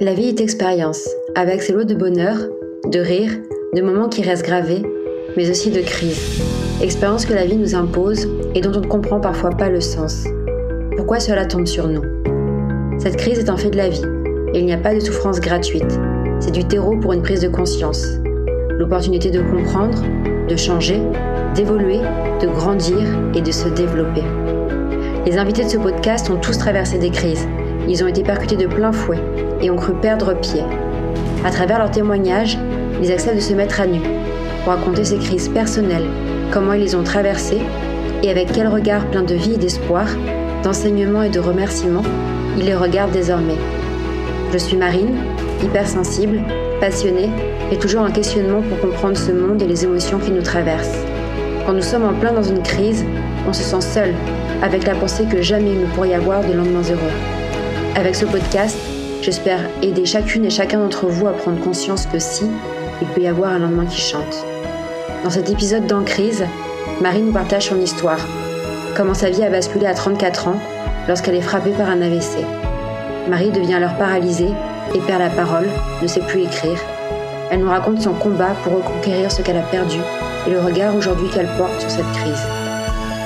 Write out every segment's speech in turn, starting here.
La vie est expérience, avec ses lots de bonheur, de rire, de moments qui restent gravés, mais aussi de crises. Expérience que la vie nous impose et dont on ne comprend parfois pas le sens. Pourquoi cela tombe sur nous? Cette crise est un fait de la vie, et il n'y a pas de souffrance gratuite. C'est du terreau pour une prise de conscience. L'opportunité de comprendre, de changer, d'évoluer, de grandir et de se développer. Les invités de ce podcast ont tous traversé des crises. Ils ont été percutés de plein fouet et ont cru perdre pied. À travers leurs témoignages, ils acceptent de se mettre à nu pour raconter ces crises personnelles, comment ils les ont traversées et avec quel regard plein de vie et d'espoir, d'enseignement et de remerciements ils les regardent désormais. Je suis Marine, hypersensible, passionnée et toujours en questionnement pour comprendre ce monde et les émotions qui nous traversent. Quand nous sommes en plein dans une crise, on se sent seul, avec la pensée que jamais il ne pourrait y avoir de lendemains heureux. Avec ce podcast, J'espère aider chacune et chacun d'entre vous à prendre conscience que si, il peut y avoir un lendemain qui chante. Dans cet épisode d'En crise, Marie nous partage son histoire, comment sa vie a basculé à 34 ans lorsqu'elle est frappée par un AVC. Marie devient alors paralysée et perd la parole, ne sait plus écrire. Elle nous raconte son combat pour reconquérir ce qu'elle a perdu et le regard aujourd'hui qu'elle porte sur cette crise.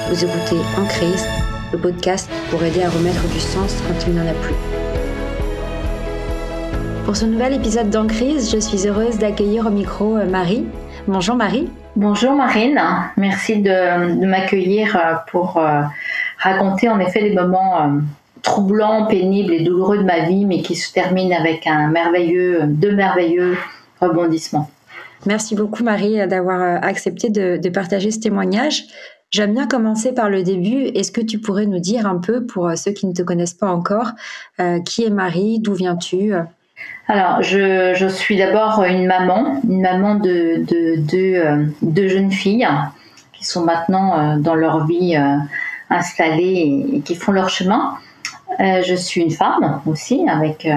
Vous écoutez En crise, le podcast pour aider à remettre du sens quand il n'en a plus. Pour ce nouvel épisode d'Encrise, je suis heureuse d'accueillir au micro euh, Marie. Bonjour Marie. Bonjour Marine, merci de, m'accueillir euh, pour euh, raconter en effet les moments troublants, pénibles et douloureux de ma vie, mais qui se terminent avec un merveilleux, de merveilleux rebondissements. Merci beaucoup Marie d'avoir accepté de, partager ce témoignage. J'aime bien commencer par le début. Est-ce que tu pourrais nous dire un peu, pour ceux qui ne te connaissent pas encore, qui est Marie, d'où viens-tu alors, je, suis d'abord une maman, une maman de, euh, deux jeunes filles qui sont maintenant euh, dans leur vie euh, installées et, qui font leur chemin. je suis une femme aussi, avec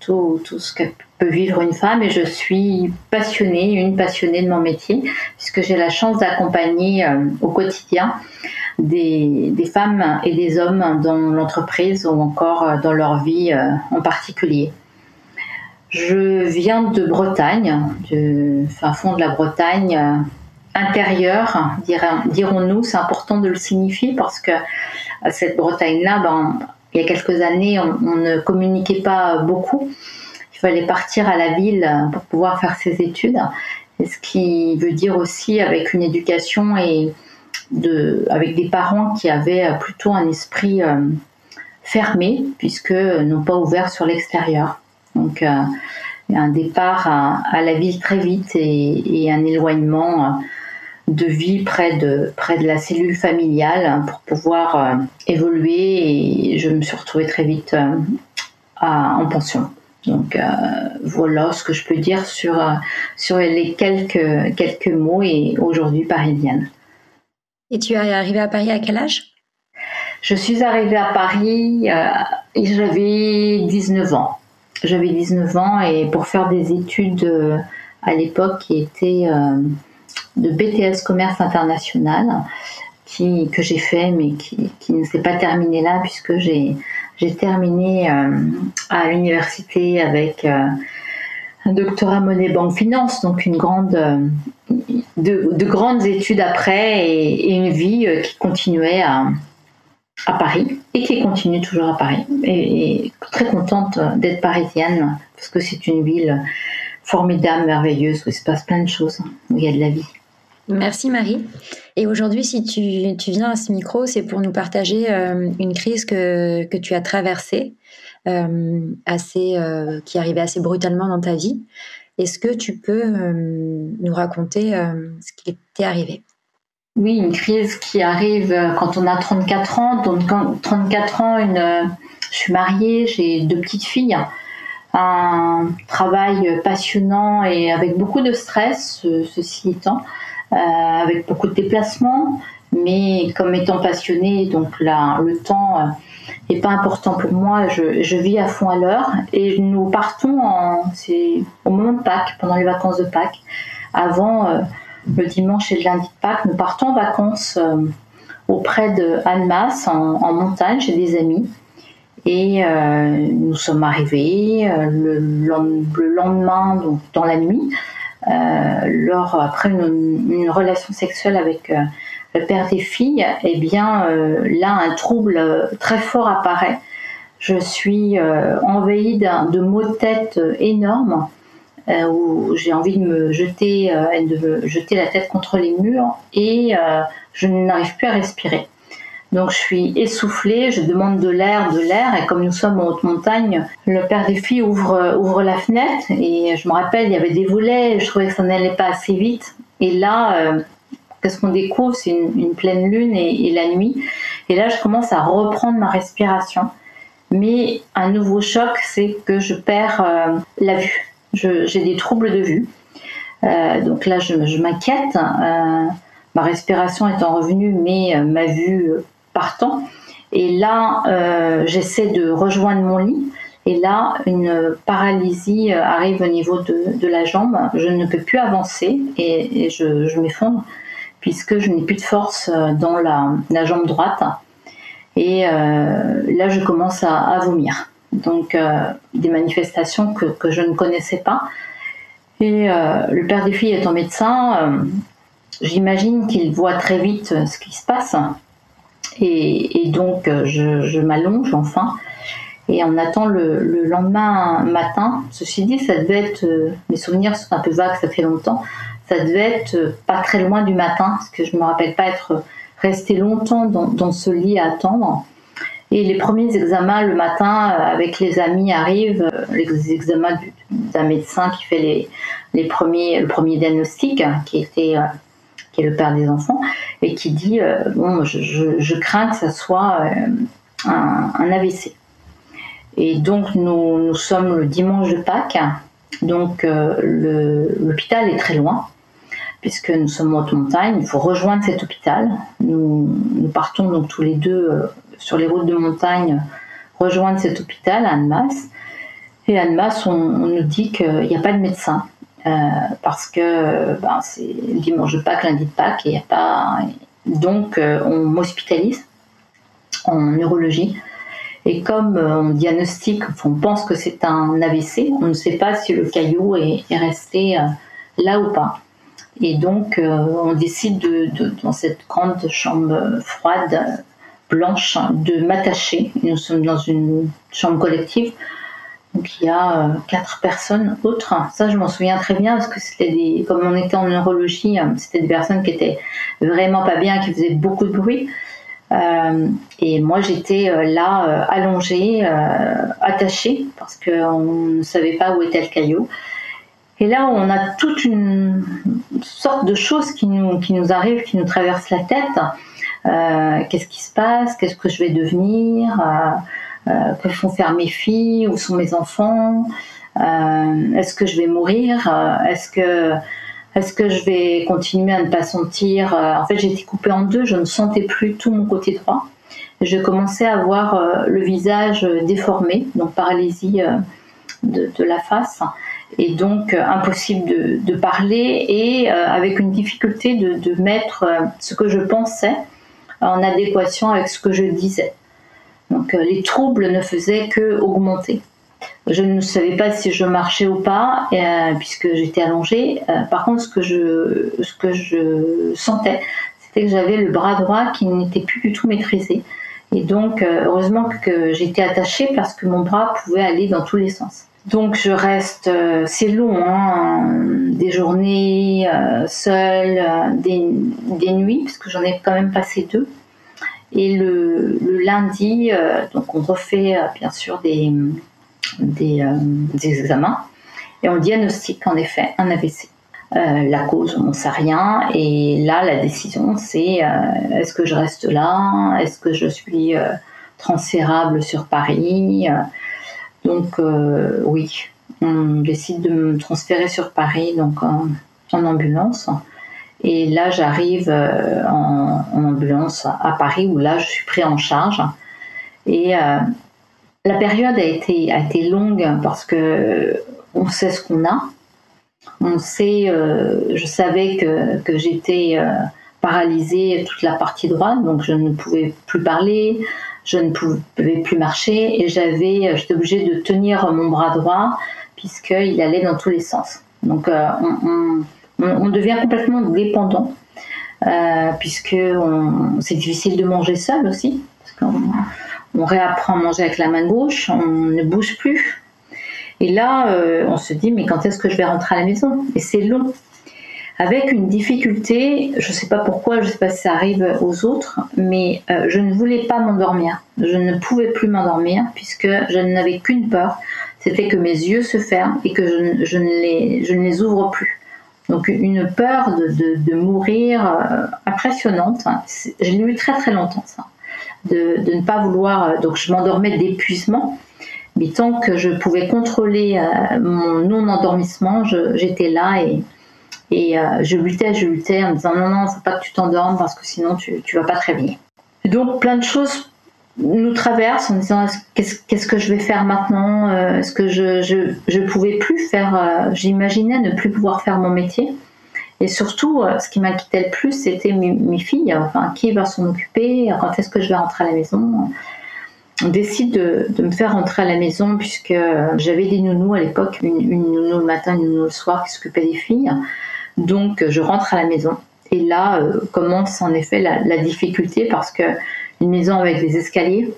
tout, ce que vivre une femme, et je suis passionnée, une passionnée de mon métier, puisque j'ai la chance d'accompagner au quotidien des, femmes et des hommes dans l'entreprise ou encore dans leur vie en particulier. Je viens de Bretagne, du fin fond de la Bretagne euh, intérieure, dirons-nous. C'est important de le signifier parce que cette Bretagne-là, ben, il y a quelques années, on, ne communiquait pas beaucoup. Fallait partir à la ville pour pouvoir faire ses études. Ce qui veut dire aussi avec une éducation et de, avec des parents qui avaient plutôt un esprit euh, fermé, puisque n'ont pas ouvert sur l'extérieur. Donc, euh, un départ à, la ville très vite et, un éloignement euh, de vie près de, près de la cellule familiale pour pouvoir euh, évoluer et je me suis retrouvée très vite en pension. Donc voilà ce que je peux dire sur, sur les quelques, quelques mots et aujourd'hui parisienne. Et tu es arrivée à Paris à quel âge? Je suis arrivée à Paris et j'avais 19 ans. J'avais 19 ans et pour faire des études euh, à l'époque qui étaient euh, de BTS Commerce International, qui, que j'ai fait mais qui, qui ne s'est pas terminé là puisque j'ai, j'ai terminé euh, à l'université avec un doctorat monnaie banque finance, donc une grande, de, de, grandes études après et, une vie qui continuait à Paris et qui continue toujours à Paris. Et, très contente d'être parisienne parce que c'est une ville formidable, merveilleuse, où il se passe plein de choses, où il y a de la vie. Merci Marie. Et aujourd'hui, si tu, viens à ce micro, c'est pour nous partager euh, une crise que, tu as traversée, euh, assez, euh, qui arrivait assez brutalement dans ta vie. Est-ce que tu peux nous raconter ce qui t'est arrivé? Oui, une crise qui arrive euh, quand on a 34 ans. Donc, 34 ans, euh, je suis mariée, j'ai deux petites filles. Un travail passionnant et avec beaucoup de stress, ceci étant, euh, avec beaucoup de déplacements. Mais comme étant passionnée, donc là, le temps n'est pas important pour moi. Je, vis à fond à l'heure et nous partons en, au moment de Pâques, pendant les vacances de Pâques. Avant, le dimanche et le lundi de Pâques, nous partons en vacances euh, auprès de Annemasse, en, montagne, chez des amis. Et nous sommes arrivés le, lendemain, donc dans la nuit, lors, après une, relation sexuelle avec le père des filles, eh bien là un trouble très fort apparaît. Je suis envahie de maux de tête énormes euh, où j'ai envie de me jeter, euh, de me jeter la tête contre les murs et euh, je n'arrive plus à respirer. Donc je suis essoufflée, je demande de l'air, de l'air, et comme nous sommes en haute montagne, le père des filles ouvre, ouvre la fenêtre, et je me rappelle, il y avait des volets, je trouvais que ça n'allait pas assez vite. Et là, qu'est-ce qu'on découvre? C'est une, pleine lune et, la nuit. Et là, je commence à reprendre ma respiration. Mais un nouveau choc, c'est que je perds la vue j'ai des troubles de vue. Euh, donc là, je, m'inquiète. Euh, ma respiration étant revenue, mais euh, ma vue partant. Et là, j'essaie de rejoindre mon lit. Et là, une paralysie arrive au niveau de, la jambe. Je ne peux plus avancer et, je, m'effondre puisque je n'ai plus de force dans la, jambe droite. Et là, je commence à vomir donc euh, des manifestations que, que, je ne connaissais pas. Et euh, le père des filles étant médecin, euh, j'imagine qu'il voit très vite ce qui se passe. Et, donc je, je m'allonge enfin. Et on attend le, le, lendemain matin. Ceci dit, ça devait être, mes souvenirs sont un peu vagues, ça fait longtemps. Ça devait être pas très loin du matin, parce que je ne me rappelle pas être resté longtemps dans, ce lit à attendre. Et les premiers examens le matin euh, avec les amis arrivent, euh, les examens d'un médecin qui fait les, premiers, le premier diagnostic, hein, qui, était, euh, qui est le père des enfants, et qui dit Bon, je, crains que ça soit un, un, AVC. Et donc, nous, nous, sommes le dimanche de Pâques, donc l'hôpital est très loin puisque nous sommes en haute montagne, il faut rejoindre cet hôpital. Nous, partons donc tous les deux sur les routes de montagne rejoindre cet hôpital à Annemasse. Et à Annemasse, on, nous dit qu'il n'y a pas de médecin. Euh, parce que ben, c'est dimanche de Pâques, lundi de Pâques, et a pas. Donc, euh, on m'hospitalise en neurologie. Et comme euh, on diagnostique, on pense que c'est un AVC, on ne sait pas si le caillou est, resté là ou pas. Et donc, on décide de, dans cette grande chambre froide blanche de m'attacher. Nous sommes dans une chambre collective. Donc il y a euh, quatre personnes autres. Ça, je m'en souviens très bien parce que c'était des, comme on était en neurologie, euh, c'était des personnes qui étaient vraiment pas bien, qui faisaient beaucoup de bruit. Euh, et moi, j'étais là, allongée, attachée, parce qu'on ne savait pas où était le caillou. Et là, on a toute une sorte de choses qui nous, qui nous arrivent, qui nous traversent la tête. Qu'est-ce qui se passe, qu'est-ce que je vais devenir, euh, euh, que font faire mes filles, où sont mes enfants, est-ce que je vais mourir, est-ce que est-ce que je vais continuer à ne pas sentir En fait, été coupée en deux, je ne sentais plus tout mon côté droit. Je commençais à voir le visage déformé, donc paralysie de, la face, et donc impossible de, parler, et avec une difficulté de, de mettre ce que je pensais en adéquation avec ce que je disais. Donc euh, les troubles ne faisaient que augmenter. Je ne savais pas si je marchais ou pas, euh, puisque j'étais allongée. Euh, par contre, ce que je, sentais, c'était que j'avais le bras droit qui n'était plus du tout maîtrisé. Et donc, heureusement que j'étais attachée parce que mon bras pouvait aller dans tous les sens. Donc je reste, c'est long, hein, des journées seule, des, des, nuits, parce que j'en ai quand même passé deux. Et le, lundi, euh, donc on refait euh, bien sûr des, euh, des, examens et on diagnostique en effet un AVC. la cause, on ne sait rien. Et là, la décision, c'est est-ce que je reste là? Est-ce que je suis transférable sur Paris? Donc oui, on décide de me transférer sur Paris donc en ambulance. Et là, j'arrive euh, en, ambulance à Paris où là, je suis pris en charge. Et euh, la période a été, longue parce que on sait ce qu'on a. On sait, euh, je savais que, j'étais paralysée toute la partie droite, donc je ne pouvais plus parler. je ne pouvais plus marcher et j'avais, j'étais obligée de tenir mon bras droit puisqu'il allait dans tous les sens. Donc on, on, devient complètement dépendant puisque c'est difficile de manger seul aussi on réapprend à manger avec la main gauche, on ne bouge plus. Et là, on se dit, mais quand est-ce que je vais rentrer à la maison? Et c'est long avec une difficulté, je ne sais pas pourquoi, je ne sais pas si ça arrive aux autres, mais euh, je ne voulais pas m'endormir. Je ne pouvais plus m'endormir puisque je n'avais qu'une peur, c'était que mes yeux se ferment et que je ne les ouvre plus. Donc une peur de, mourir euh, impressionnante. Je l'ai eu très très longtemps ça. De, de ne pas vouloir. Euh, donc je m'endormais d'épuisement. Mais tant que je pouvais contrôler mon non-endormissement, j'étais là et, et euh, je luttais, je luttais en me disant non, non, faut pas que tu t'endormes parce que sinon tu, ne vas pas très bien. donc plein de choses nous traversent en disant qu'est-ce que je vais faire maintenant euh, Est-ce que je, je, pouvais plus faire, euh, j'imaginais ne plus pouvoir faire mon métier. Et surtout, ce qui m'inquiétait le plus, c'était mes, filles. Enfin, qui va s'en occuper Quand est-ce que je vais rentrer à la maison on décide de, me faire rentrer à la maison puisque j'avais des nounous à l'époque, une, une, nounou le matin, une nounou le soir qui s'occupait des filles. Donc je rentre à la maison et là euh, commence en effet la, difficulté parce que une maison avec des escaliers.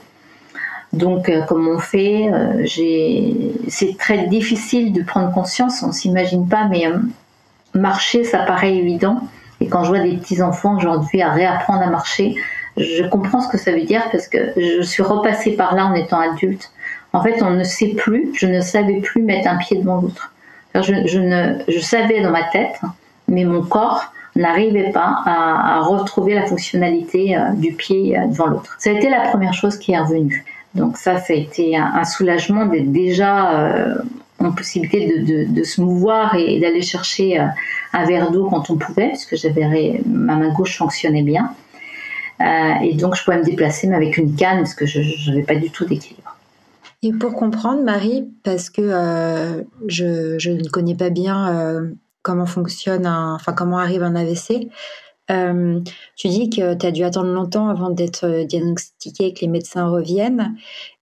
Donc euh, comme on fait, euh, c'est très difficile de prendre conscience, on s'imagine pas, mais marcher ça paraît évident. Et quand je vois des petits enfants aujourd'hui à réapprendre à marcher, je comprends ce que ça veut dire parce que je suis repassée par là en étant adulte. En fait, on ne sait plus, je ne savais plus mettre un pied devant l'autre. Je, ne, je savais dans ma tête mais mon corps n'arrivait pas à, retrouver la fonctionnalité euh, du pied euh, devant l'autre. Ça a été la première chose qui est revenue. Donc ça, ça a été un, soulagement d'être déjà euh, en possibilité de, se mouvoir et, d'aller chercher un verre d'eau quand on pouvait, puisque j'avais ma main gauche fonctionnait bien. et donc je pouvais me déplacer mais avec une canne parce que je n'avais pas du tout d'équilibre. Et pour comprendre, Marie, parce que je, je, ne connais pas bien comment fonctionne, enfin comment arrive un AVC. Euh, tu dis que tu as dû attendre longtemps avant d'être euh, diagnostiqué et que les médecins reviennent.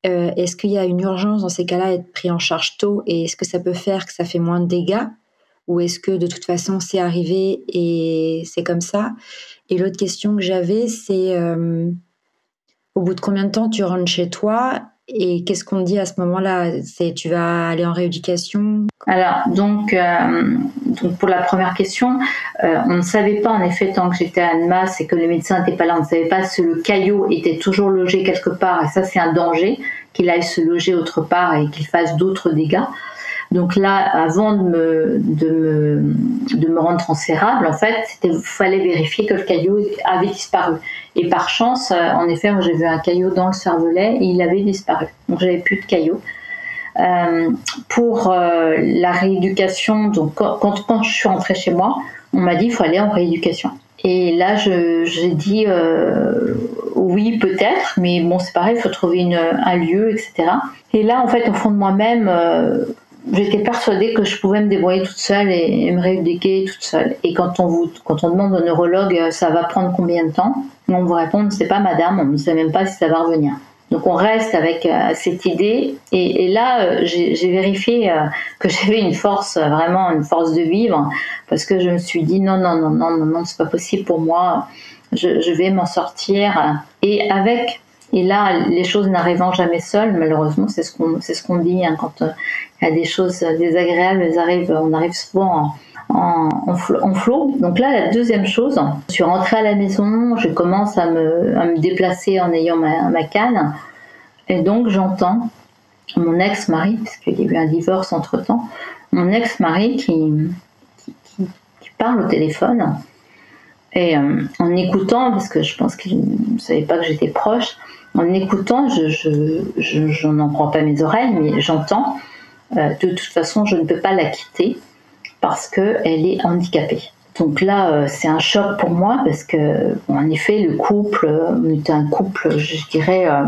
Euh, est-ce qu'il y a une urgence dans ces cas-là à être pris en charge tôt et est-ce que ça peut faire que ça fait moins de dégâts? Ou est-ce que de toute façon c'est arrivé et c'est comme ça? Et l'autre question que j'avais, c'est au bout de combien de temps tu rentres chez toi et qu'est-ce qu'on dit à ce moment-là? Tu vas aller en rééducation? Alors donc, euh, donc pour la première question, euh, on ne savait pas en effet tant que j'étais à Annemasse et que les médecins n'étaient pas là, on ne savait pas si le caillot était toujours logé quelque part. Et ça c'est un danger qu'il aille se loger autre part et qu'il fasse d'autres dégâts. Donc là, avant de me, de me, rendre transférable, en fait, il fallait vérifier que le caillot avait disparu. Et par chance, euh, en effet, j'ai vu un caillot dans le cervelet et il avait disparu. Donc j'avais plus de caillot. Euh, pour euh, la rééducation, donc quand, quand, je suis rentrée chez moi, on m'a dit il faut aller en rééducation. Et là, j'ai dit oui, peut-être, mais bon, c'est pareil, il faut trouver un lieu, etc. Et là, en fait, au fond de moi-même, j'étais persuadée que je pouvais me débrouiller toute seule et, me rééduquer toute seule. Et quand on, vous, quand on demande au neurologue euh, ça va prendre combien de temps, on vous répond c'est pas madame, on ne sait même pas si ça va revenir. Donc on reste avec euh, cette idée et, là euh, j'ai vérifié que j'avais une force, vraiment une force de vivre parce que je me suis dit non non non non non non c'est pas possible pour moi, je, je vais m'en sortir et avec et là, les choses n'arrivant jamais seules, malheureusement, c'est ce qu'on c'est ce qu'on dit hein, quand il y a des choses désagréables, elles on arrive souvent en, en, flot. Donc là, la deuxième chose, je suis rentrée à la maison, je commence à me, à me déplacer en ayant ma, canne, et donc j'entends mon ex-mari, puisqu'il y a eu un divorce entre-temps, mon ex-mari qui, qui, qui, parle au téléphone. Et euh, en écoutant, parce que je pense qu'il ne savait pas que j'étais proche, en écoutant, je, n'en crois pas mes oreilles, mais j'entends euh, de toute façon, je ne peux pas la quitter parce qu'elle est handicapée. Donc là, euh, c'est un choc pour moi parce que, en effet, le couple, on était un couple, je dirais, euh,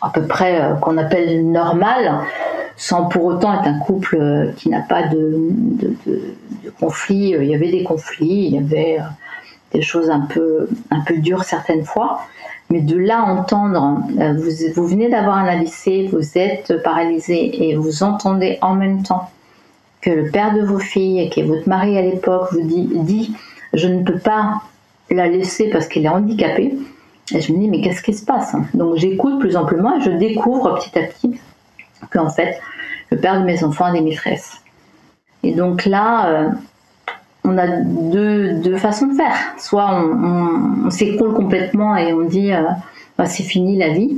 à peu près qu'on appelle normal, sans pour autant être un couple qui n'a pas de, de. Il y avait des conflits, il y avait des choses un peu, un peu dures certaines fois. Mais de là entendre, euh, vous, vous venez d'avoir un AVC, vous êtes paralysé et vous entendez en même temps que le père de vos filles, qui est votre mari à l'époque, vous dit, je ne peux pas la laisser parce qu'elle est handicapée. Et je me dis, mais qu'est-ce qui se passe Donc j'écoute plus amplement et je découvre petit à petit qu'en fait, le père de mes enfants a des maîtresses. Et donc là, euh, on a deux, façons de faire. Soit on, s'écroule complètement et on dit, euh, bah, c'est fini la vie.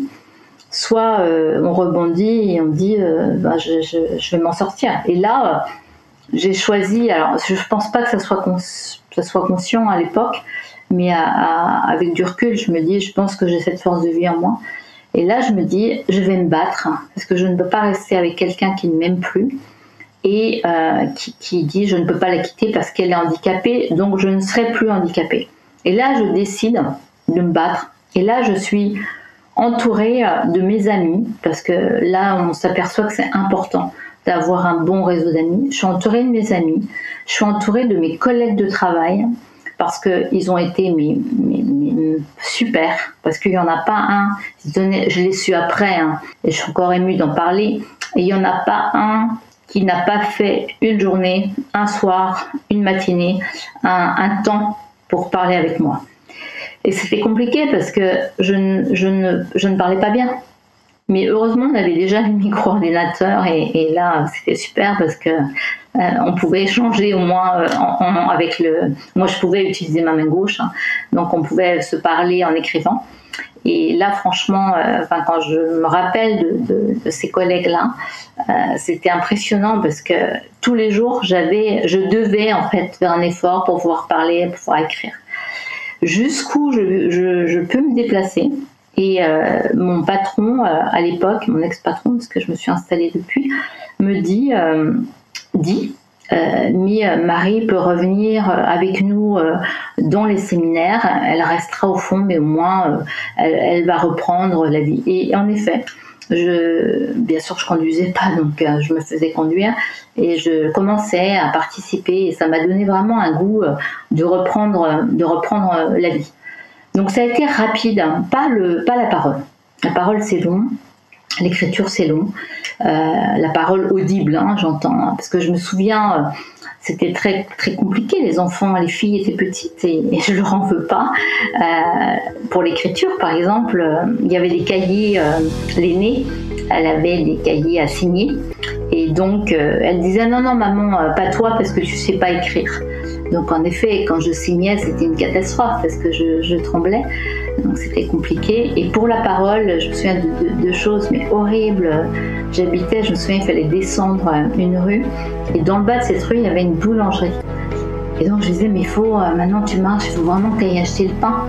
Soit euh, on rebondit et on dit, bah, je, vais m'en sortir. Et là, j'ai choisi, alors je ne pense pas que ça soit, ça soit conscient à l'époque, mais avec du recul, je me dis, je pense que j'ai cette force de vie en moi. Et là, je me dis, je vais me battre parce que je ne peux pas rester avec quelqu'un qui ne m'aime plus et euh, qui, dit, je ne peux pas la quitter parce qu'elle est handicapée, donc je ne serai plus handicapée. Et là, je décide de me battre. Et là, je suis entourée de mes amis parce que là, on s'aperçoit que c'est important d'avoir un bon réseau d'amis. Je suis entourée de mes amis, je suis entourée de mes collègues de travail parce qu'ils ont été super, parce qu'il n'y en a pas un, je l'ai su après, hein, et je suis encore émue d'en parler, et il n'y en a pas un qui n'a pas fait une journée, un soir, une matinée, un, temps pour parler avec moi. Et c'était compliqué parce que je ne parlais pas bien. Mais heureusement, on avait déjà le micro-ordinateur et, là, c'était super parce que euh, on pouvait échanger au moins euh, avec le. Moi, je pouvais utiliser ma main gauche, hein. donc on pouvait se parler en écrivant. Et là, franchement, euh, quand je me rappelle de, ces collègues-là, c'était impressionnant parce que tous les jours, j'avais, je devais en fait faire un effort pour pouvoir parler, pour pouvoir écrire. Jusqu'où je peux me déplacer, et euh, mon patron, euh, à l'époque, mon ex-patron, parce que je me suis installée depuis, me dit, euh, dit mais Marie peut revenir avec nous dans les séminaires, elle restera au fond, mais au moins elle, va reprendre la vie. Et en effet, je, bien sûr, je conduisais pas, donc je me faisais conduire et je commençais à participer et ça m'a donné vraiment un goût de reprendre, de reprendre la vie. Donc ça a été rapide, hein. pas, le, pas la parole. La parole c'est long, l'écriture c'est long, euh, la parole audible, hein, j'entends, hein, parce que je me souviens, euh, c'était très très compliqué. Les enfants, les filles étaient petites et, je leur en veux pas. Euh, pour l'écriture, par exemple, il y avait des cahiers. L'aînée, elle avait des cahiers à signer et donc elle disait non non maman, pas toi parce que tu sais pas écrire. Donc en effet, quand je signais, c'était une catastrophe parce que je, tremblais. Donc c'était compliqué. Et pour la parole, je me souviens de, choses mais horribles. J'habitais, je me souviens, il fallait descendre une rue. Et dans le bas de cette rue, il y avait une boulangerie. Et donc je disais, mais il faut, euh, maintenant tu marches, il faut vraiment que tu ailles acheter le pain.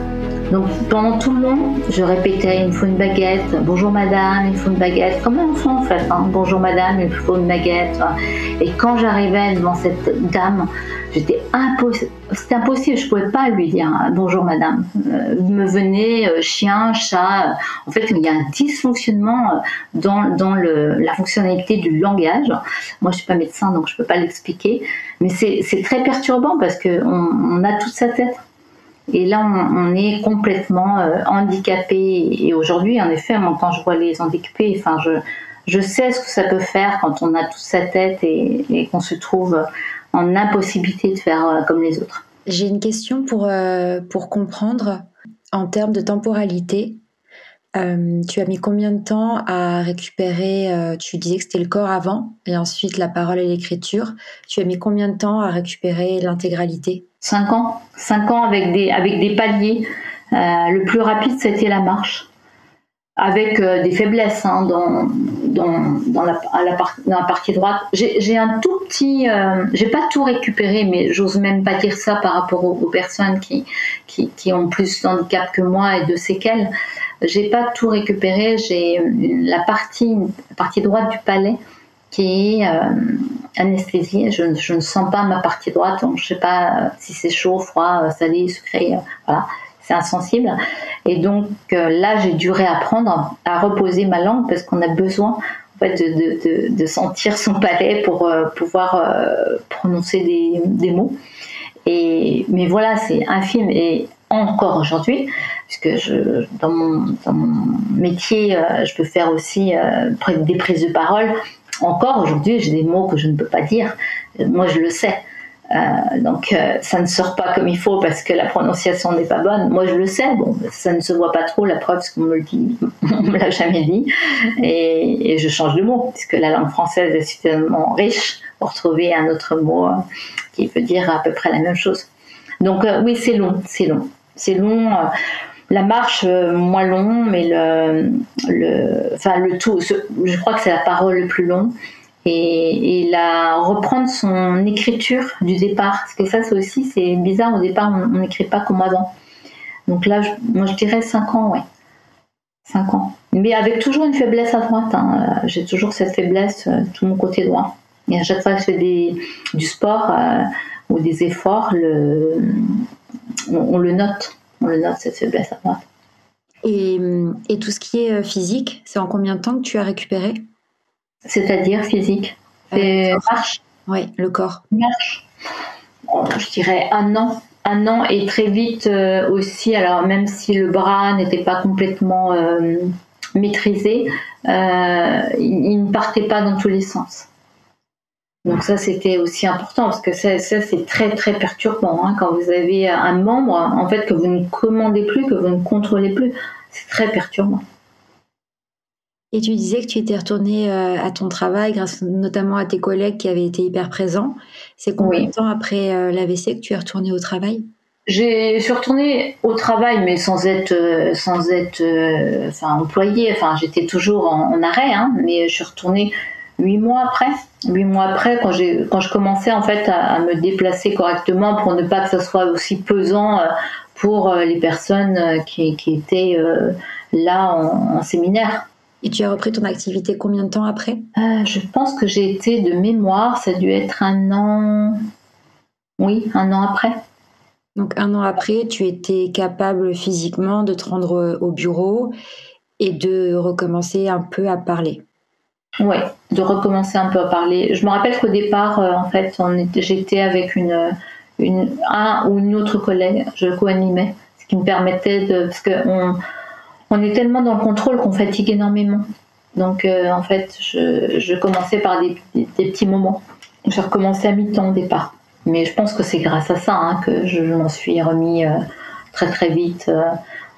Donc pendant tout le long, je répétais il me faut une baguette, bonjour madame, il me faut une baguette, comme un enfant en fait, hein. bonjour madame, il me faut une baguette. Et quand j'arrivais devant cette dame, j'étais c'était impossible, je pouvais pas lui dire bonjour madame. Euh, me venait euh, chien, chat. En fait, il y a un dysfonctionnement euh, dans, la fonctionnalité du langage. Moi, je suis pas médecin, donc je peux pas l'expliquer, mais c'est très perturbant parce que on a toute sa tête. Et là, on, est complètement euh, handicapé. Et aujourd'hui, en effet, quand je vois les handicapés, enfin, je, je sais ce que ça peut faire quand on a toute sa tête et, qu'on se trouve en impossibilité de faire euh, comme les autres. J'ai une question pour, euh, pour comprendre en termes de temporalité. tu as mis combien de temps à récupérer Tu disais que c'était le corps avant et ensuite la parole et l'écriture. Tu as mis combien de temps à récupérer l'intégralité? 5 ans. 5 ans avec des, avec des paliers. Euh, le plus rapide, c'était la marche. Avec euh, des faiblesses hein, dans, dans, dans, la, la dans, la, partie droite. J'ai un tout petit. Euh, j'ai pas tout récupéré, mais j'ose même pas dire ça par rapport aux, personnes qui, qui, qui, ont plus d'handicap que moi et de séquelles. J'ai pas tout récupéré. J'ai la partie, la partie droite du palais est euh, anesthésiée. Je, ne sens pas ma partie droite, je ne sais pas euh, si c'est chaud, froid, euh, salé, sucré, voilà, c'est insensible. Et donc là, j'ai dû réapprendre à reposer ma langue parce qu'on a besoin de, de, de, sentir son palais pour pouvoir prononcer des, mots. Et, mais voilà, c'est infime. Et encore aujourd'hui, puisque dans, mon, métier, je peux faire aussi des prises de parole. Encore aujourd'hui, j'ai des mots que je ne peux pas dire. Moi, je le sais. Euh, donc euh, ça ne sort pas comme il faut parce que la prononciation n'est pas bonne. Moi je le sais, bon, ça ne se voit pas trop la preuve parce qu'on me me l'a jamais dit, et, je change de mot puisque la langue française est suffisamment riche pour trouver un autre mot euh, qui veut dire à peu près la même chose. Donc oui c'est long, c'est long, c'est long. La marche moins long, mais le, le, enfin le tout, je crois que c'est la parole le plus long et, la reprendre son écriture du départ. Parce que ça, c'est aussi, c'est bizarre, au départ, on n'écrit pas comme avant. Donc là, moi, je dirais 5 ans, ouais. 5 ans. Mais avec toujours une faiblesse à droite. Hein. J'ai toujours cette faiblesse, euh, tout mon côté droit. Et à chaque fois que je fais du sport euh, ou des efforts, on, le note. On note, cette faiblesse à. Et, et tout ce qui est euh, physique, c'est en combien de temps que tu as récupéré? C'est-à-dire physique. Et marche. Oui, le corps. Marche. je dirais un an. Un an et très vite euh, aussi, alors même si le bras n'était pas complètement euh, maîtrisé, euh, il, ne partait pas dans tous les sens. Donc ça, c'était aussi important parce que ça, c'est très très perturbant hein, quand vous avez un membre en fait que vous ne commandez plus, que vous ne contrôlez plus. C'est très perturbant. Et tu disais que tu étais retournée euh, à ton travail grâce notamment à tes collègues qui avaient été hyper présents. C'est combien de temps après euh, l'AVC que tu es retournée au travail? Je suis retournée au travail, mais sans être, euh, sans être enfin, employée. Enfin, j'étais toujours en, arrêt, hein, mais je suis retournée huit mois après. Huit mois après, quand, j'ai, quand je commençais en fait à, me déplacer correctement pour ne pas que ça soit aussi pesant pour les personnes qui, qui étaient là en séminaire. Et tu as repris ton activité combien de temps après? Euh, Je pense que j'ai été de mémoire, ça a dû être un an. Oui, un an après. Donc un an après, tu étais capable physiquement de te rendre au bureau et de recommencer un peu à parler. Oui, de recommencer un peu à parler. Je me rappelle qu'au départ, euh, en fait, j'étais avec une, une, un ou une autre collègue, je co-animais, ce qui me permettait de, parce qu'on on est tellement dans le contrôle qu'on fatigue énormément. Donc euh, en fait, je, commençais par des, petits moments. J'ai recommencé à mi-temps au départ. Mais je pense que c'est grâce à ça hein, que je, m'en suis remis euh, très très vite, euh,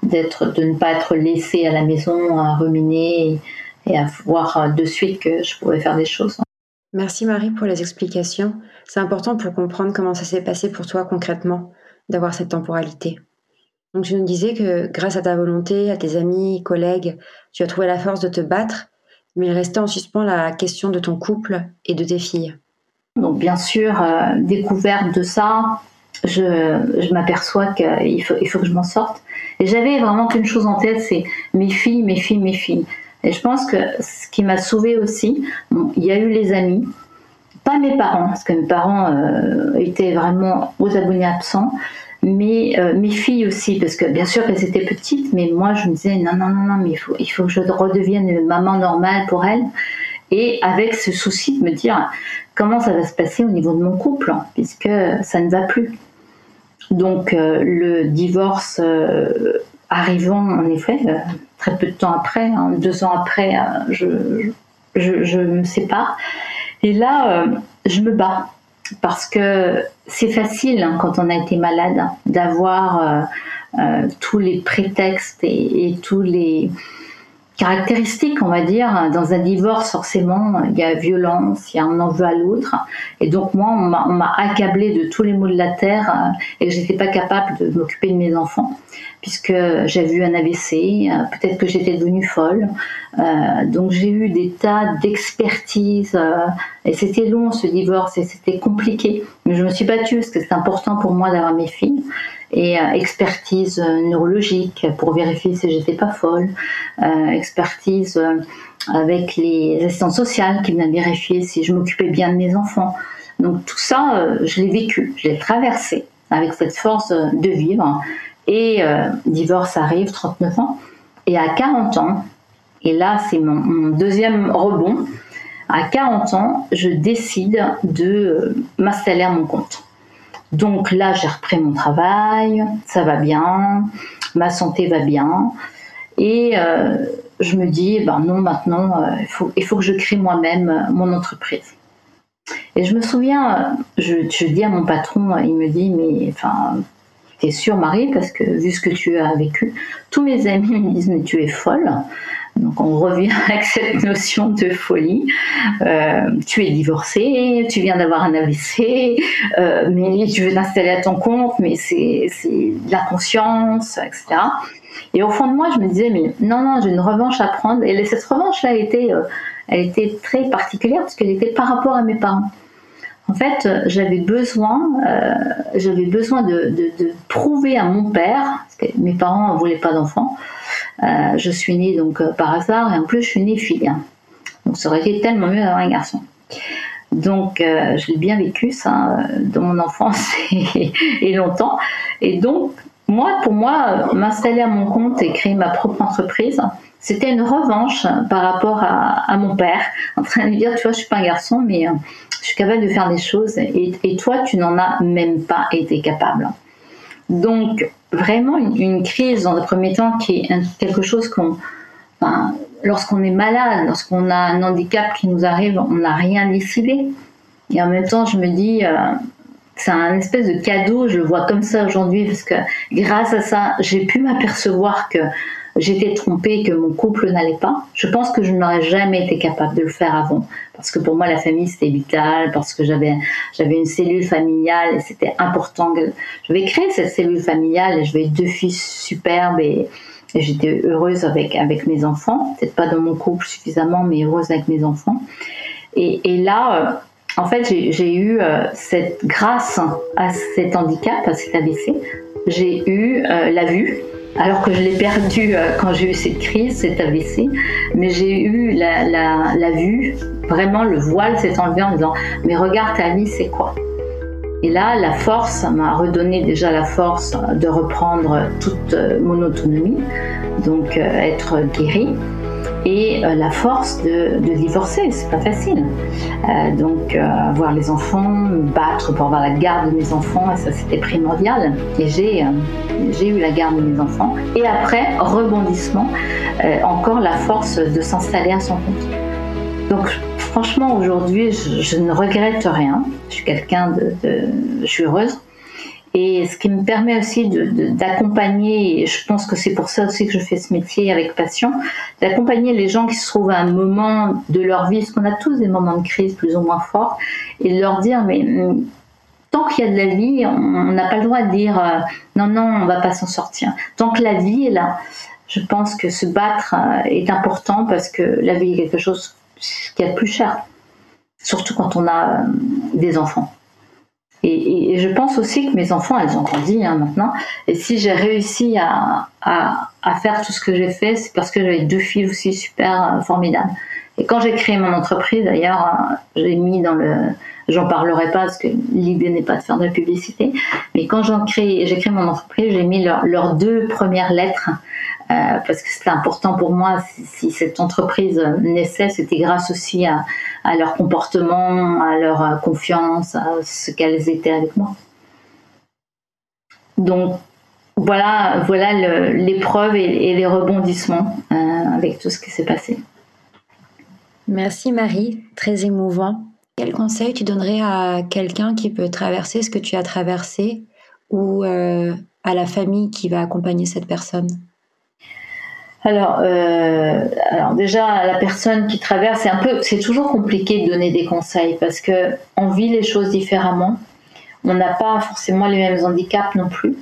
de ne pas être laissé à la maison à ruminer et, à voir de suite que je pouvais faire des choses. Merci Marie pour les explications. C'est important pour comprendre comment ça s'est passé pour toi concrètement, d'avoir cette temporalité. Donc tu nous disais que grâce à ta volonté, à tes amis, collègues, tu as trouvé la force de te battre, mais il restait en suspens la question de ton couple et de tes filles. Donc bien sûr, euh, découverte de ça, je, m'aperçois qu'il faut, il faut que je m'en sorte. Et j'avais vraiment qu'une chose en tête, c'est mes filles, mes filles, mes filles. Et je pense que ce qui m'a sauvée aussi, il y a eu les amis, pas mes parents, parce que mes parents euh, étaient vraiment aux abonnés absents, mais euh, mes filles aussi, parce que bien sûr qu'elles étaient petites, mais moi je me disais non, non, non, non, mais il faut, il faut que je redevienne une maman normale pour elles. Et avec ce souci de me dire comment ça va se passer au niveau de mon couple, puisque ça ne va plus. Donc euh, le divorce arrivant, en effet, très peu de temps après, hein, deux ans après, je, je, je, me sépare. Et là, je me bats parce que c'est facile hein, quand on a été malade d'avoir euh, euh, tous les prétextes et, tous les caractéristiques, on va dire. Dans un divorce, forcément, il y a violence, il y a un en veut à l'autre. Et donc moi, on m'a accablé de tous les maux de la terre euh, et que j'étais pas capable de m'occuper de mes enfants puisque j'ai vu un AVC, peut-être que j'étais devenue folle. donc j'ai eu des tas d'expertises et c'était long ce divorce et c'était compliqué. Mais je me suis battue parce que c'est important pour moi d'avoir mes filles. Et euh, expertise euh, neurologique pour vérifier si j'étais pas folle. Euh, expertise avec les assistants sociales qui venaient vérifier si je m'occupais bien de mes enfants. Donc tout ça, je l'ai vécu, je l'ai traversé avec cette force de vivre. Et divorce arrive, 39 ans. Et à 40 ans, et là c'est mon deuxième rebond, à 40 ans, je décide de m'installer à mon compte. Donc là, j'ai repris mon travail, ça va bien. ma santé va bien. Et je me dis, ben non, maintenant, il, faut, il faut que je crée moi-même mon entreprise. Et je me souviens, je, je, dis à mon patron, il me dit, mais enfin, t'es sûre Marie, parce que vu ce que tu as vécu, tous mes amis me disent, mais tu es folle. Donc on revient avec cette notion de folie. Euh, tu es divorcée, tu viens d'avoir un AVC, euh, mais tu veux t'installer à ton compte, mais c'est de la conscience, etc. Et au fond de moi, je me disais, mais non, non, j'ai une revanche à prendre. Et cette revanche-là, elle, elle était très particulière parce qu'elle était par rapport à mes parents. En fait, j'avais besoin, euh, j'avais besoin de, de, prouver à mon père, parce que mes parents ne voulaient pas d'enfants. Euh, je suis née donc euh, par hasard et en plus je suis née fille. Donc ça aurait été tellement mieux d'avoir un garçon. Donc je l'ai bien vécu ça dans mon enfance et, et, longtemps. Et donc moi, pour moi, m'installer à mon compte et créer ma propre entreprise, c'était une revanche par rapport à, mon père, en train de dire, tu vois, je suis pas un garçon, mais je suis capable de faire des choses et, toi, tu n'en as même pas été capable. Donc, vraiment, une, crise dans le premier temps qui est quelque chose qu'on. lorsqu'on est malade, lorsqu'on a un handicap qui nous arrive, on n'a rien décidé. Et en même temps, je me dis, euh, c'est un espèce de cadeau, je le vois comme ça aujourd'hui, parce que grâce à ça, j'ai pu m'apercevoir que j'étais trompée, que mon couple n'allait pas. Je pense que je n'aurais jamais été capable de le faire avant, parce que pour moi la famille c'était vital, parce que j'avais j'avais une cellule familiale et c'était important. Je vais créer cette cellule familiale et je vais deux fils superbes et, j'étais heureuse avec avec mes enfants, peut-être pas dans mon couple suffisamment, mais heureuse avec mes enfants. Et, et là, euh, en fait, j'ai eu euh, cette grâce à cet handicap, à cet AVC, j'ai eu euh, la vue alors que je l'ai perdu euh, quand j'ai eu cette crise, cet AVC, mais j'ai eu la, vue, vraiment le voile s'est enlevé en disant mais regarde ta vie c'est quoi? Et là la force m'a redonné déjà la force de reprendre toute mon autonomie, donc être guérie et euh, la force de, divorcer, c'est pas facile. Euh, donc euh, avoir les enfants, me battre pour avoir la garde de mes enfants, ça c'était primordial. Et j'ai j'ai eu la garde de mes enfants. Et après euh, encore la force de s'installer à son compte. Donc franchement aujourd'hui je, ne regrette rien. Je suis quelqu'un de, de, je suis heureuse. Et ce qui me permet aussi d'accompagner, et je pense que c'est pour ça aussi que je fais ce métier avec passion, d'accompagner les gens qui se trouvent à un moment de leur vie, parce qu'on a tous des moments de crise plus ou moins forts, et de leur dire, mais mm, tant qu'il y a de la vie, on n'a pas le droit de dire euh, non, non, on va pas s'en sortir. Tant que la vie est là, je pense que se battre euh, est important parce que la vie est quelque chose qui est plus cher, surtout quand on a euh, des enfants. Et, je pense aussi que mes enfants, elles ont grandi hein, maintenant. Et si j'ai réussi à, faire tout ce que j'ai fait, c'est parce que j'avais deux filles aussi super euh, formidables. Et quand j'ai créé mon entreprise, d'ailleurs, euh, j'ai mis dans le, j'en parlerai pas parce que l'idée n'est pas de faire de la publicité, mais quand j'ai créé, créé mon entreprise, j'ai mis leurs deux premières lettres euh, parce que c'était important pour moi. Si, cette entreprise naissait, c'était grâce aussi à, leur comportement, à leur euh, confiance, à ce qu'elles étaient avec moi. Donc voilà, voilà l'épreuve et, les rebondissements euh, avec tout ce qui s'est passé. Merci Marie, très émouvant. Quel conseil tu donnerais à quelqu'un qui peut traverser ce que tu as traversé ou à la famille qui va accompagner cette personne? Alors, euh, alors déjà la personne qui traverse, c'est un peu, c'est toujours compliqué de donner des conseils parce que on vit les choses différemment. On n'a pas forcément les mêmes handicaps non plus,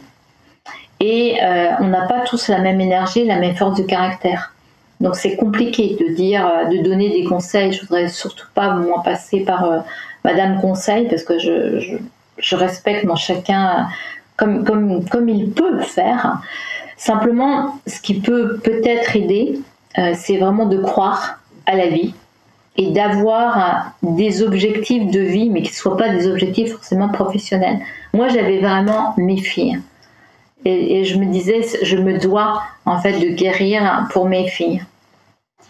et euh, on n'a pas tous la même énergie, la même force de caractère. Donc c'est compliqué de dire, euh, de donner des conseils. Je voudrais surtout pas moi passer par Madame Conseil parce que je, respecte mon chacun comme, comme, comme il peut le faire. Simplement, ce qui peut peut-être aider, euh, c'est vraiment de croire à la vie et d'avoir des objectifs de vie, mais qui ne soient pas des objectifs forcément professionnels. Moi, j'avais vraiment mes filles. Et, je me disais, je me dois en fait de guérir pour mes filles.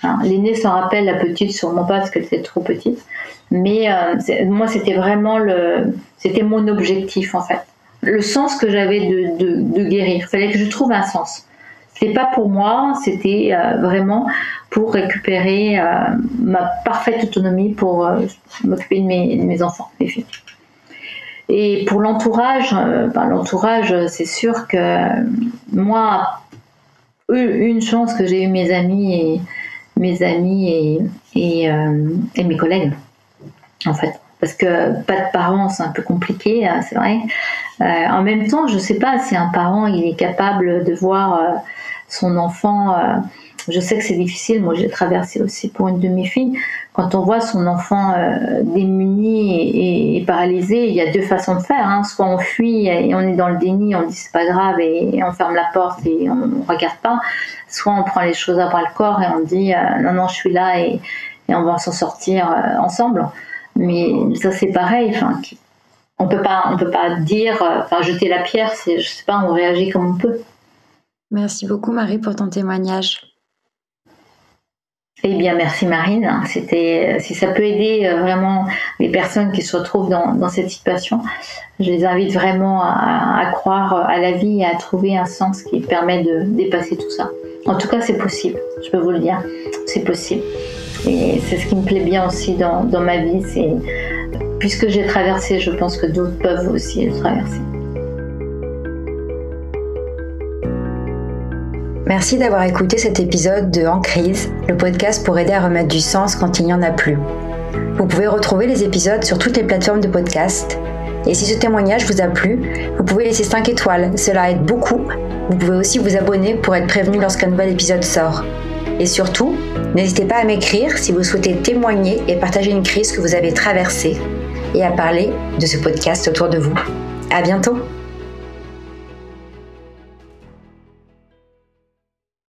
Hein, l'aînée s'en rappelle, la petite sûrement pas parce qu'elle était trop petite. Mais euh, moi, c'était vraiment le, c'était mon objectif en fait le sens que j'avais de, guérir. Il fallait que je trouve un sens. c'était pas pour moi, c'était vraiment pour récupérer ma parfaite autonomie pour m'occuper de mes, de mes enfants, mes filles. Et pour l'entourage, euh, ben, l'entourage, c'est sûr que moi, une chance que j'ai eu mes amis et mes amis et, euh, et, mes collègues, en fait. Parce que pas de parents, c'est un peu compliqué, hein, c'est vrai. Euh, en même temps, je ne sais pas si un parent il est capable de voir son enfant. je sais que c'est difficile. Moi, j'ai traversé aussi pour une de mes filles quand on voit son enfant euh, démuni et, paralysé, il y a deux façons de faire. Hein. Soit on fuit et on est dans le déni, on dit c'est pas grave et, on ferme la porte et on, ne regarde pas. Soit on prend les choses à bras le corps et on dit euh, non non je suis là et, on va s'en sortir euh, ensemble. Mais ça c'est pareil. Enfin, on peut pas on peut pas dire enfin jeter la pierre. C'est je sais pas on réagit comme on peut. Merci beaucoup Marie pour ton témoignage. Eh bien, merci Marine. C'était, si ça peut aider euh, vraiment les personnes qui se retrouvent dans, cette situation, je les invite vraiment à, croire à la vie et à trouver un sens qui permet de dépasser tout ça. En tout cas, c'est possible. Je peux vous le dire, c'est possible. Et c'est ce qui me plaît bien aussi dans, dans ma vie. C'est puisque j'ai traversé, je pense que d'autres peuvent aussi le traverser. Merci d'avoir écouté cet épisode de En crise, le podcast pour aider à remettre du sens quand il n'y en a plus. Vous pouvez retrouver les épisodes sur toutes les plateformes de podcast. Et si ce témoignage vous a plu, vous pouvez laisser 5 étoiles, cela aide beaucoup. Vous pouvez aussi vous abonner pour être prévenu lorsqu'un nouvel épisode sort. Et surtout, n'hésitez pas à m'écrire si vous souhaitez témoigner et partager une crise que vous avez traversée et à parler de ce podcast autour de vous. À bientôt!